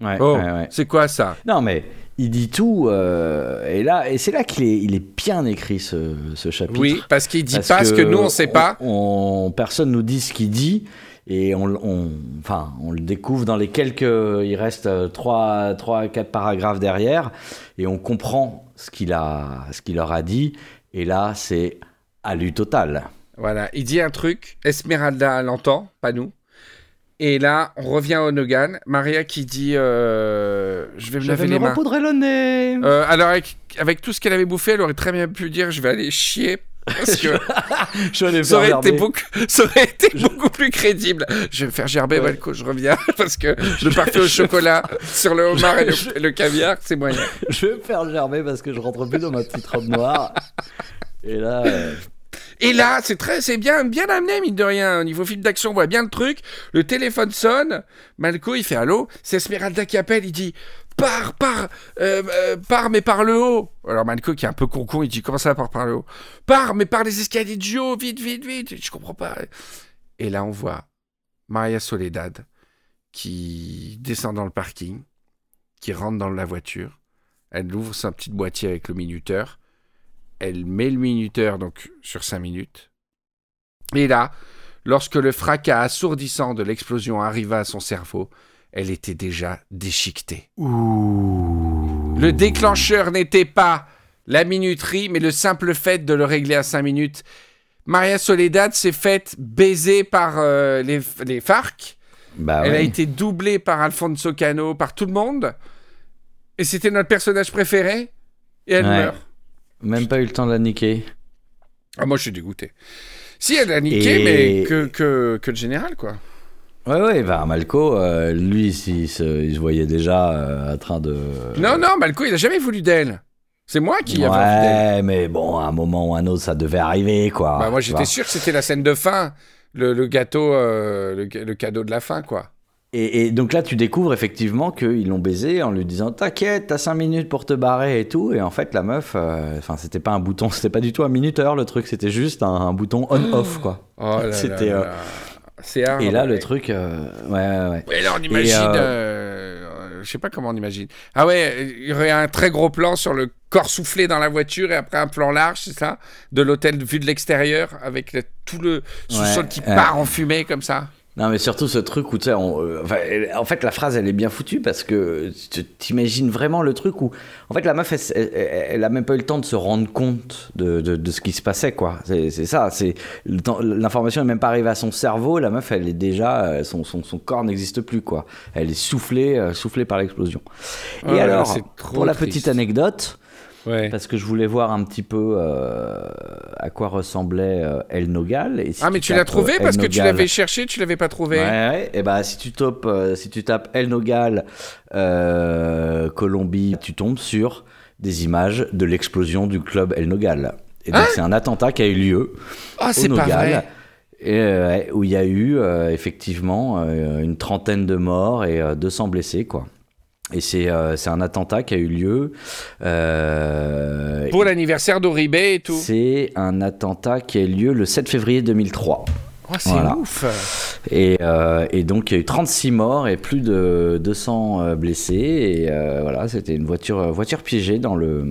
Ouais, Oh, ouais, ouais. c'est quoi ça? Non, mais il dit tout, euh, et là, et c'est là qu'il est, il est bien écrit ce, ce chapitre. Oui, parce qu'il dit Parce pas ce que nous on sait pas. on- personne nous dit ce qu'il dit. Et on, on- enfin, on le découvre dans les quelques. Il reste 3, 3 4 paragraphes derrière. Et on comprend ce qu'il, a, ce qu'il leur a dit. Et là, c'est à lui total. Voilà, il dit un truc, Esmeralda l'entend, pas nous. Et là, on revient au Nogan. Maria qui dit euh, Je vais me laver les mains. repoudrer le nez. Euh, alors, avec, avec tout ce qu'elle avait bouffé, elle aurait très bien pu dire Je vais aller chier. Parce que [LAUGHS] Je vais aller ça aurait, été beaucoup, ça aurait été beaucoup plus crédible. Je vais me faire gerber, Malco, je reviens. [LAUGHS] Parce que le parfait au chocolat sur le homard et le, et le caviar, c'est moyen. Je vais me faire gerber parce que je rentre plus dans ma petite robe noire. Et là, euh, Et là, c'est très, c'est bien, bien amené, mine de rien. Au niveau film d'action, on voit bien le truc. Le téléphone sonne. Malco, il fait allô? C'est Esmeralda qui appelle. Il dit euh, euh, pars, mais par le haut. Alors Malco, qui est un peu con-con, il dit comment ça, pars par le haut Pars, mais par les escaliers du haut, vite, vite, vite. Je comprends pas. Et là, on voit Maria Soledad qui descend dans le parking, qui rentre dans la voiture. Elle ouvre son petit boîtier avec le minuteur elle met le minuteur donc sur 5 minutes. Et là, lorsque le fracas assourdissant de l'explosion arriva à son cerveau, elle était déjà déchiquetée. Le déclencheur n'était pas la minuterie, mais le simple fait de le régler à 5 minutes. Maria Soledad s'est faite baiser par euh, les, les FARC. bah Elle a été doublée par Alfonso Cano, par tout le monde. Et c'était notre personnage préféré. Et elle Ouais. meurt. Même pas eu le temps de la niquer. Ah, moi, je suis dégoûté. Si, elle a niqué, Et- mais que, que, que le général, quoi. Ouais, ouais, bah, Malco, euh, lui, il se, il se voyait déjà euh, en train de. Non, non, Malco, il a jamais voulu d'elle. C'est moi qui avais envie d'elle. Ouais, mais bon, à un moment ou à un autre, ça devait arriver, quoi. Bah, moi, j'étais sûr que c'était la scène de fin. Le, le gâteau, euh, le, le cadeau de la fin, quoi. Et, et donc là, tu découvres effectivement qu'ils l'ont baisé en lui disant T'inquiète, t'as 5 minutes pour te barrer et tout. Et en fait, la meuf, euh, enfin, c'était pas un bouton, [LAUGHS] c'était pas du tout un minuteur le truc, c'était juste un, un bouton on-off, quoi. Oh là là C'était, euh. C'est hard, Et là, le truc, euh, ouais, ouais, ouais. Et là, on imagine. euh, je sais pas comment on imagine. Ah ouais, il y aurait un très gros plan sur le corps soufflé dans la voiture et après un plan large, c'est ça? De l'hôtel vu de l'extérieur avec le- tout le sous-sol qui part en fumée comme ça. Non, mais surtout ce truc où, tu sais, on- euh, enfin, en fait, la phrase, elle est bien foutue parce que tu t'imagines vraiment le truc où, en fait, la meuf, elle, elle, elle a même pas eu le temps de se rendre compte de, de, de ce qui se passait, quoi. C'est c'est ça, c'est l'information est même pas arrivée à son cerveau, la meuf, elle est déjà, euh, son, son, son corps n'existe plus, quoi. Elle est soufflée, euh, soufflée par l'explosion. Et alors, pour la petite anecdote, Ouais. parce que je voulais voir un petit peu euh, à quoi ressemblait euh, El Nogal. Et si Ah, mais tu l'as trouvé euh, parce que tu l'avais cherché, tu l'avais pas trouvé. Ouais, ouais. Et bah, si tu tapes, euh, si tu tapes El Nogal, euh, Colombie, tu tombes sur des images de l'explosion du club El Nogal. Et donc, Hein c'est un attentat qui a eu lieu Ah, au c'est pas Nogal. vrai. Et, euh, ouais, où il y a eu euh, effectivement euh, une trentaine de morts et euh, 200 blessés, quoi. Et c'est euh, un attentat qui a eu lieu. euh, Pour l'anniversaire d'Oribe et tout. c'est un attentat qui a eu lieu le 7 février 2003. Oh, c'est Voilà. ouf. Et, euh, et donc il y a eu 36 morts et plus de 200 euh, blessés. Et voilà, c'était une voiture, voiture piégée dans le,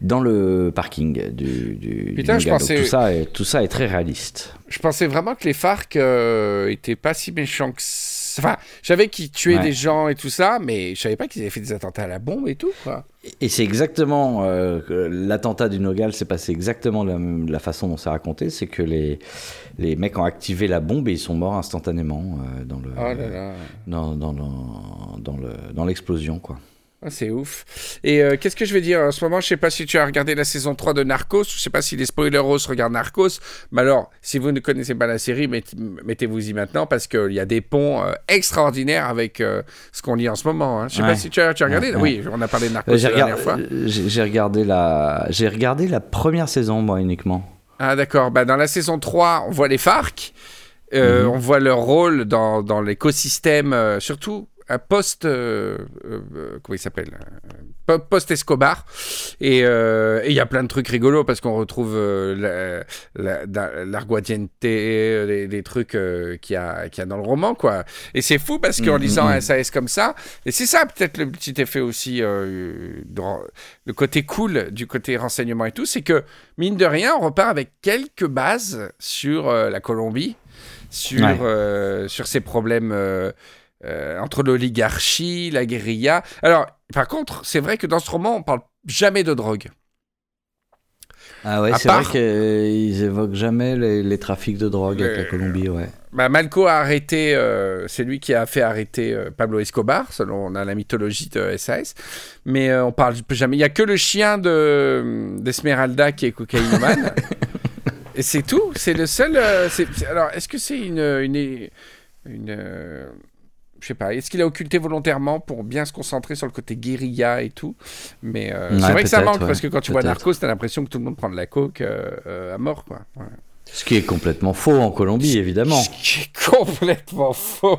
dans le parking du, du, Putain, du je pensais- tout, ça est, tout ça est très réaliste. Je pensais vraiment que les FARC étaient pas si méchants que ça. Enfin, je savais qu'ils tuaient Ouais. des gens et tout ça, mais je savais pas qu'ils avaient fait des attentats à la bombe et tout, quoi. Et c'est exactement euh, l'attentat du Nogal s'est passé exactement de la, même- de la façon dont c'est raconté, c'est que les, les mecs ont activé la bombe et ils sont morts instantanément euh, dans le Oh là là. dans, dans, dans, dans le dans l'explosion quoi. Ah, c'est ouf. Et euh, qu'est-ce que je vais dire en ce moment? Je sais pas si tu as regardé la saison 3 de Narcos. Je sais pas si les spoileros regardent Narcos. Mais alors, si vous ne connaissez pas la série, mettez- mettez-vous-y maintenant parce qu'il y a des ponts euh, extraordinaires avec euh, ce qu'on lit en ce moment. hein. Je sais Ouais. pas si tu as, tu as regardé? Ouais, Oui, on a parlé de Narcos la dernière fois. j'ai regardé la regardé la première saison moi uniquement. Ah d'accord, bah, dans la saison 3, on voit les FARC, Mhm. on voit leur rôle dans, dans l'écosystème, surtout post... euh, euh, comment il s'appelle po- Post-Escobar. Et euh, et il y a plein de trucs rigolos parce qu'on retrouve la- la- l'arguadiente, euh, des, des trucs qu'il y, a, y a dans le roman, quoi. Et c'est fou parce qu'en Mhm, lisant mhm. SAS comme ça, et c'est ça peut-être le petit effet aussi, dans- le côté cool du côté renseignement et tout, c'est que mine de rien, on repart avec quelques bases sur la Colombie, sur, Ouais. sur ces problèmes euh, entre l'oligarchie, la guérilla. Alors, par contre, c'est vrai que dans ce roman, on parle jamais de drogue. Ah ouais, c'est part- vrai qu'ils évoquent jamais les, les trafics de drogue avec la Euh, Colombie, ouais. Bah, Malco a arrêté, euh, c'est lui qui a fait arrêter euh, Pablo Escobar, selon la mythologie de SAS. Mais on parle jamais. Il y a que le chien de d'Esmeralda qui est cocaïnomane. [LAUGHS] Et c'est tout. C'est le seul. alors, est-ce que c'est une une, une, je sais pas. Est-ce qu'il a occulté volontairement pour bien se concentrer sur le côté guérilla et tout? Mais euh, Ouais, c'est vrai que ça manque ouais. parce que quand tu vois. Narcos, t'as l'impression que tout le monde prend de la coke euh, euh, à mort, quoi. Ouais. Ce qui est complètement faux en Colombie, évidemment. Ce qui est complètement faux.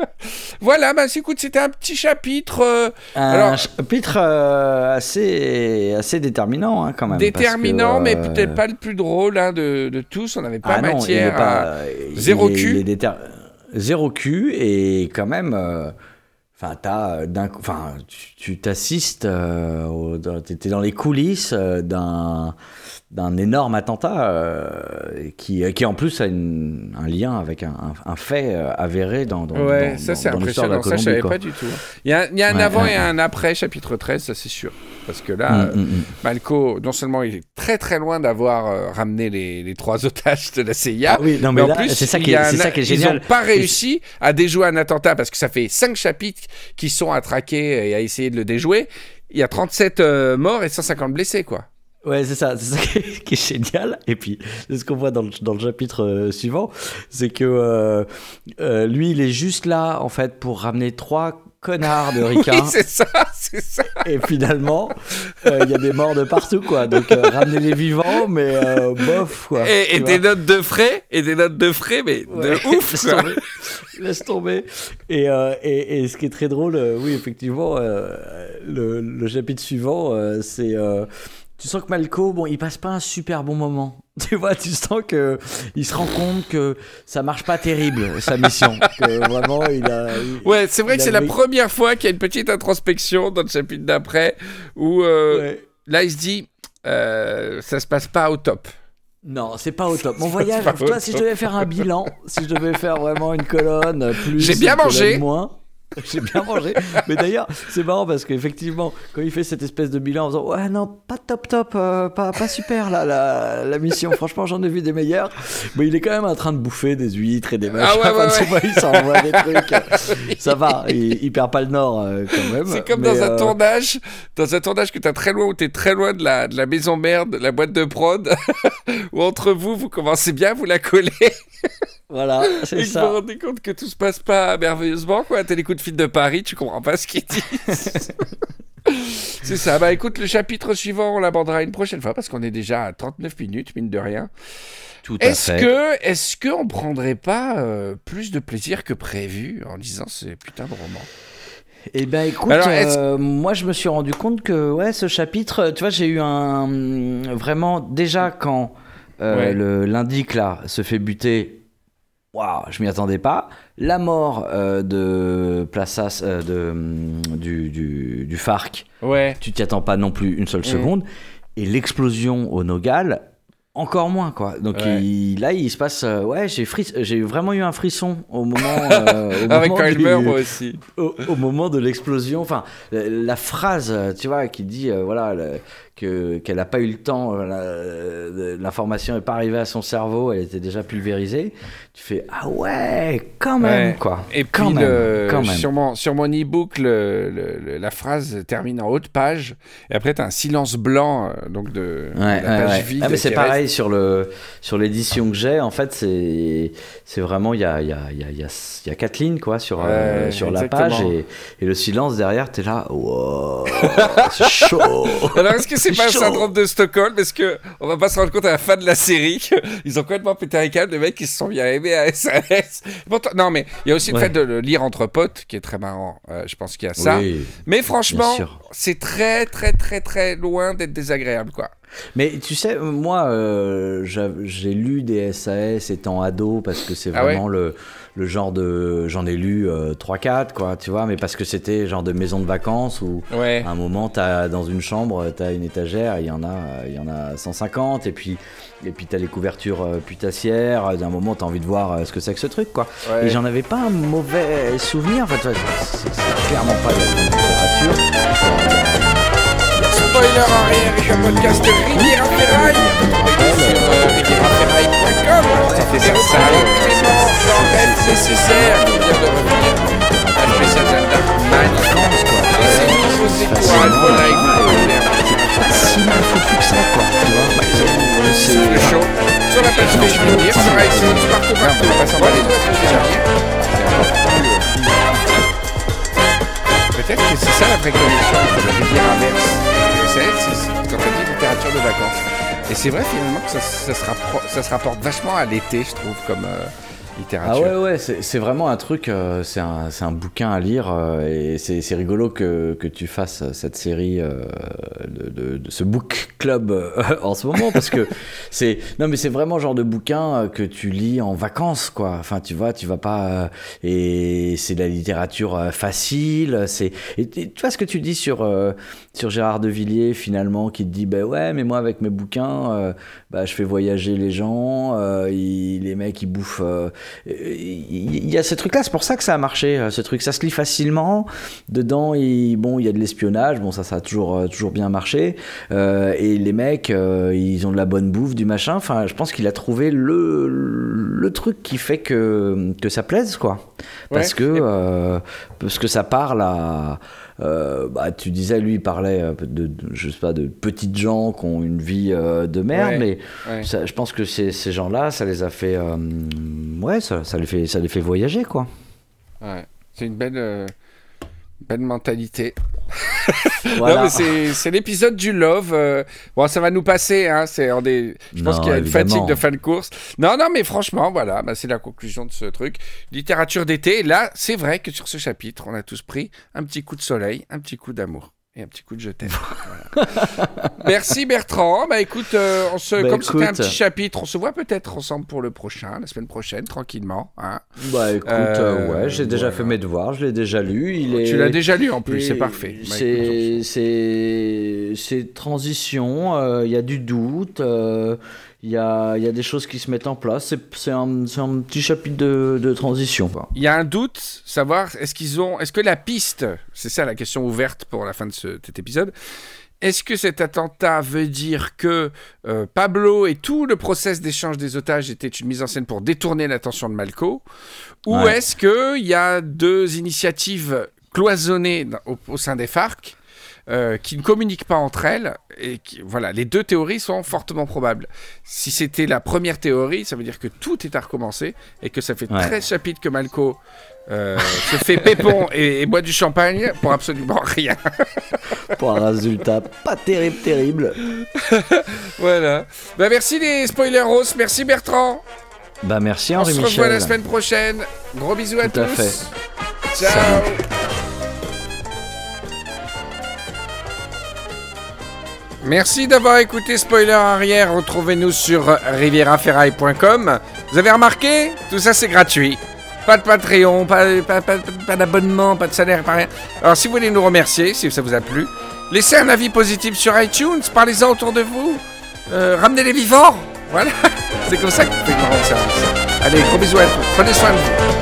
[LAUGHS] voilà, bah écoute, c'était un petit chapitre euh, Un Alors- chapitre euh, assez, assez déterminant, hein, quand même. que, déterminant, mais peut-être pas le plus drôle hein, de, de tous. On n'avait pas ah non, il est matière pas- à... il Zéro est- cul. il est déter- Zéro cul, et quand même. euh, Enfin, euh, enfin, tu- tu t'assistes, euh, t'es dans les coulisses euh, d'un d'un énorme attentat euh, qui, qui en plus a une- un lien avec un, un- un fait euh, avéré dans, dans, Ouais, dans- ça c'est l'histoire de la impressionnant. Ça, je savais quoi. pas du tout. Il y a, il y a un Ouais, avant ouais, et un après, chapitre 13, ça c'est sûr. Parce que là, Mm, euh, mm, mm. Malco, non seulement il est très très loin d'avoir euh, ramené les, les trois [LAUGHS] otages de la CIA, Ah oui, non, mais, mais en là, plus, c'est ça qui est, ça qui est ils génial. n'ont pas réussi à déjouer un attentat parce que ça fait cinq chapitres qui sont à traquer et à essayer de le déjouer. Il y a 37 euh, morts et 150 blessés, quoi. Ouais, c'est ça, c'est ça [LAUGHS] qui est, qui est génial. Et puis, c'est ce qu'on voit dans le, dans le chapitre euh, suivant, c'est que euh, euh, lui, il est juste là, en fait, pour ramener trois connards de [LAUGHS] Oui, ricains. c'est ça, c'est ça. et finalement, euh, il y a des morts de partout, quoi. Donc, euh, ramener les vivants, mais euh, bof, quoi. Et, et des notes de frais, et des notes de frais, mais Ouais, de [LAUGHS] ouf, laisse tomber. Laisse tomber. Et, euh, et, et ce qui est très drôle, euh, oui, effectivement, euh, le, le chapitre suivant, euh, c'est. Tu sens que Malco, bon, il passe pas un super bon moment. [LAUGHS] Tu vois, tu sens que il se rend compte que ça marche pas terrible sa mission. [LAUGHS] que vraiment, il a. il- Ouais, c'est vrai il que c'est la première fois qu'il y a une petite introspection dans le chapitre d'après, où euh, Ouais. là il se dit, euh, ça se passe pas au top. Non, c'est pas au top. Mon [LAUGHS] voyage, vois, si je top. devais faire un bilan, si je devais faire vraiment une colonne plus. J'ai bien mangé. Moins. [LAUGHS] J'ai bien mangé. Mais d'ailleurs, c'est marrant parce qu'effectivement, quand il fait cette espèce de bilan en disant Ouais, non, pas top top, euh, pas, pas super là, la, la mission. Franchement, j'en ai vu des meilleurs. Mais il est quand même en train de bouffer des huîtres et des machins. Ah ouais, ouais, ouais. il s'envoie des trucs. [LAUGHS] Ça va, il, il perd pas le nord euh, quand même. C'est comme Mais, dans un euh, tournage, dans un tournage que t'as très loin, où t'es très loin de la, de la maison mère, de la boîte de prod, [LAUGHS] où entre vous, vous commencez bien à vous la coller, Voilà, [LAUGHS] c'est que vous vous ça. rendez compte que tout se passe pas merveilleusement, quoi. T'as les coups de fil de Paris, tu comprends pas ce qu'ils disent. [LAUGHS] C'est ça. Bah écoute, le chapitre suivant, on l'abordera une prochaine fois parce qu'on est déjà à 39 minutes, mine de rien. Tout à Est-ce fait. que, est-ce que on prendrait pas euh, plus de plaisir que prévu en lisant ce putain de roman? Eh ben écoute, Alors, euh, moi je me suis rendu compte que ouais, ce chapitre, tu vois, j'ai eu un vraiment déjà quand euh, Ouais. le l'indique là se fait buter, waouh, je m'y attendais pas. La mort euh, de Plaças, euh, de, hum, du, du, du FARC, Ouais. tu t'y attends pas non plus une seule Mm. seconde. Et l'explosion au Nogal, encore moins, quoi. Donc Ouais. il- là, il se passe. euh, ouais, j'ai j'ai vraiment eu un frisson au moment. euh, au [LAUGHS] Avec moment il du- meurt, moi aussi. au, au moment de l'explosion, enfin, la, la phrase, tu vois, qui dit, euh, voilà, le- que qu'elle n'a pas eu le temps, euh, euh, l'information n'est pas arrivée à son cerveau, elle était déjà pulvérisée. Tu fais ah ouais, quand même, Ouais. quoi. Et quand puis, même, le- quand même. Sur, mon, sur mon e-book, le- la phrase termine en haut de page. Et après, tu as un silence blanc euh, donc de, de Ouais, la ouais, page vide. Ah, mais c'est pareil reste. sur le sur l'édition que j'ai. En fait, c'est c'est vraiment il y a il y a il y a y y quatre lignes quoi sur euh, sur la page et, et le silence derrière. T'es là, wow, [LAUGHS] c'est chaud. Alors, est-ce que c'est pas un Chaud. syndrome de Stockholm Parce que on va pas se rendre compte à la fin de la série qu'ils ont complètement pété un câble, les mecs qui se sont bien aimés à SAS. Non, mais il y a aussi le Ouais. fait de le lire entre potes qui est très marrant. Euh, je pense qu'il y a ça. Oui. Mais franchement, c'est très, très, très, très loin d'être désagréable, quoi. Mais tu sais, moi, euh, j'a- j'ai lu des SAS étant ado parce que c'est Ah ouais vraiment le, le genre de. J'en ai lu euh, 3-4, quoi, tu vois, mais parce que c'était genre de maison de vacances où Ouais. à un moment, as, dans une chambre, tu as une étagère, il y, en a, il y en a 150, et puis, et puis tu as les couvertures euh, putassières. D'un moment, tu as envie de voir euh, ce que c'est que ce truc, quoi. Ouais. Et j'en avais pas un mauvais souvenir, en fait, ouais, c'est c'est clairement pas de la littérature. Spoiler arrière un podcast Riviera Ferraille. Ça fait ça, ça. Nécessaire, de revenir. Magnifique. C'est Si mal que ça, quoi, tu vois. Bah, le. Sur la page encore plus, euh, Peut-être que c'est ça la vraie connexion entre le Riviera Verse et le CS, c'est quand on dit littérature de vacances. Et c'est vrai finalement que ça, se rapporte vachement à l'été, je trouve, comme euh, Ah littérature. ouais ouais c'est vraiment un truc euh, c'est un, un bouquin à lire euh, et c'est c'est rigolo que, que tu fasses cette série euh, de, de- de ce book club euh, [LAUGHS] en ce moment parce que [LAUGHS] c'est non mais c'est vraiment le genre de bouquin euh, que tu lis en vacances quoi. Enfin tu vois tu vas pas euh, et c'est de la littérature euh, facile c'est tu vois ce que tu dis sur sur Gérard de Villiers finalement qui te dit ben ouais mais moi avec mes bouquins bah, je fais voyager les gens ils- les mecs ils bouffent il y a ce truc là c'est pour ça que ça a marché ce truc. Ça se lit facilement. Dedans il, bon il y a de l'espionnage. Bon ça ça a toujours toujours bien marché. Et les mecs euh, ils ont de la bonne bouffe du machin enfin je pense qu'il a trouvé le le truc qui fait que que ça plaise quoi parce Ouais. que euh, parce que ça parle à euh, bah, tu disais, lui, il parlait de, de- je sais pas, de petites gens qui ont une vie euh, de merde, Ouais, mais ouais. ça- je pense que ces, ces gens-là, ça les a fait, euh, ouais, ça, ça les fait, ça les fait voyager, quoi. Ouais. C'est une belle, belle mentalité. [LAUGHS] Voilà. Non, mais c'est- l'épisode du love. euh, Bon, ça va nous passer. Hein, c'est en des... Je pense qu'il y a une fatigue de fin de course. Non, non, mais franchement, voilà, bah, c'est la conclusion de ce truc. Littérature d'été. Là, c'est vrai que sur ce chapitre, on a tous pris un petit coup de soleil, un petit coup d'amour. Et un petit coup de je t'aime. Voilà. [LAUGHS] Merci Bertrand. Bah écoute, euh, on se, Bah, comme c'était un petit chapitre, on se voit peut-être ensemble pour le prochain, la semaine prochaine, tranquillement. Hein. Bah écoute, Euh, euh, ouais, j'ai déjà fait mes devoirs, je l'ai déjà lu. Il est... Tu l'as déjà lu en plus, c'est parfait. Bah, C'est transition, euh, il y a du doute, il y, a, il y a des choses qui se mettent en place. C'est un, petit chapitre de, de transition. Il y a un doute, savoir est-ce qu'ils ont, est-ce que la piste, c'est ça la question ouverte pour la fin de ce- cet épisode, est-ce que cet attentat veut dire que euh, Pablo et tout le process d'échange des otages était une mise en scène pour détourner l'attention de Malco, ou Ouais. est-ce que il y a deux initiatives cloisonnées au sein des FARC euh, qui ne communiquent pas entre elles et qui, voilà, les deux théories sont fortement probables. Si c'était la première théorie, ça veut dire que tout est à recommencer et que ça fait Ouais. 13 chapitres que Malco euh, se fait pépon [LAUGHS] et, et boit du champagne pour absolument rien. [LAUGHS] Pour un résultat pas terrible, terrible. [LAUGHS] voilà. Bah, merci les spoileros, merci Bertrand. Bah merci On Henri se Michel. revoit la semaine prochaine. Gros bisous à Tout à tous. fait. Ciao. Salut. Merci d'avoir écouté Spoiler Arrière. Retrouvez-nous sur rivieraferaille.com Vous avez remarqué? Tout ça, c'est gratuit. Pas de Patreon, pas- pas d'abonnement, pas de salaire, pas rien. Alors, si vous voulez nous remercier, si ça vous a plu, laissez un avis positif sur iTunes, parlez-en autour de vous, euh, ramenez les vivants. Voilà, [LAUGHS] c'est comme ça que vous pouvez nous rendre service. Allez, gros bisous à tous. Prenez soin de vous.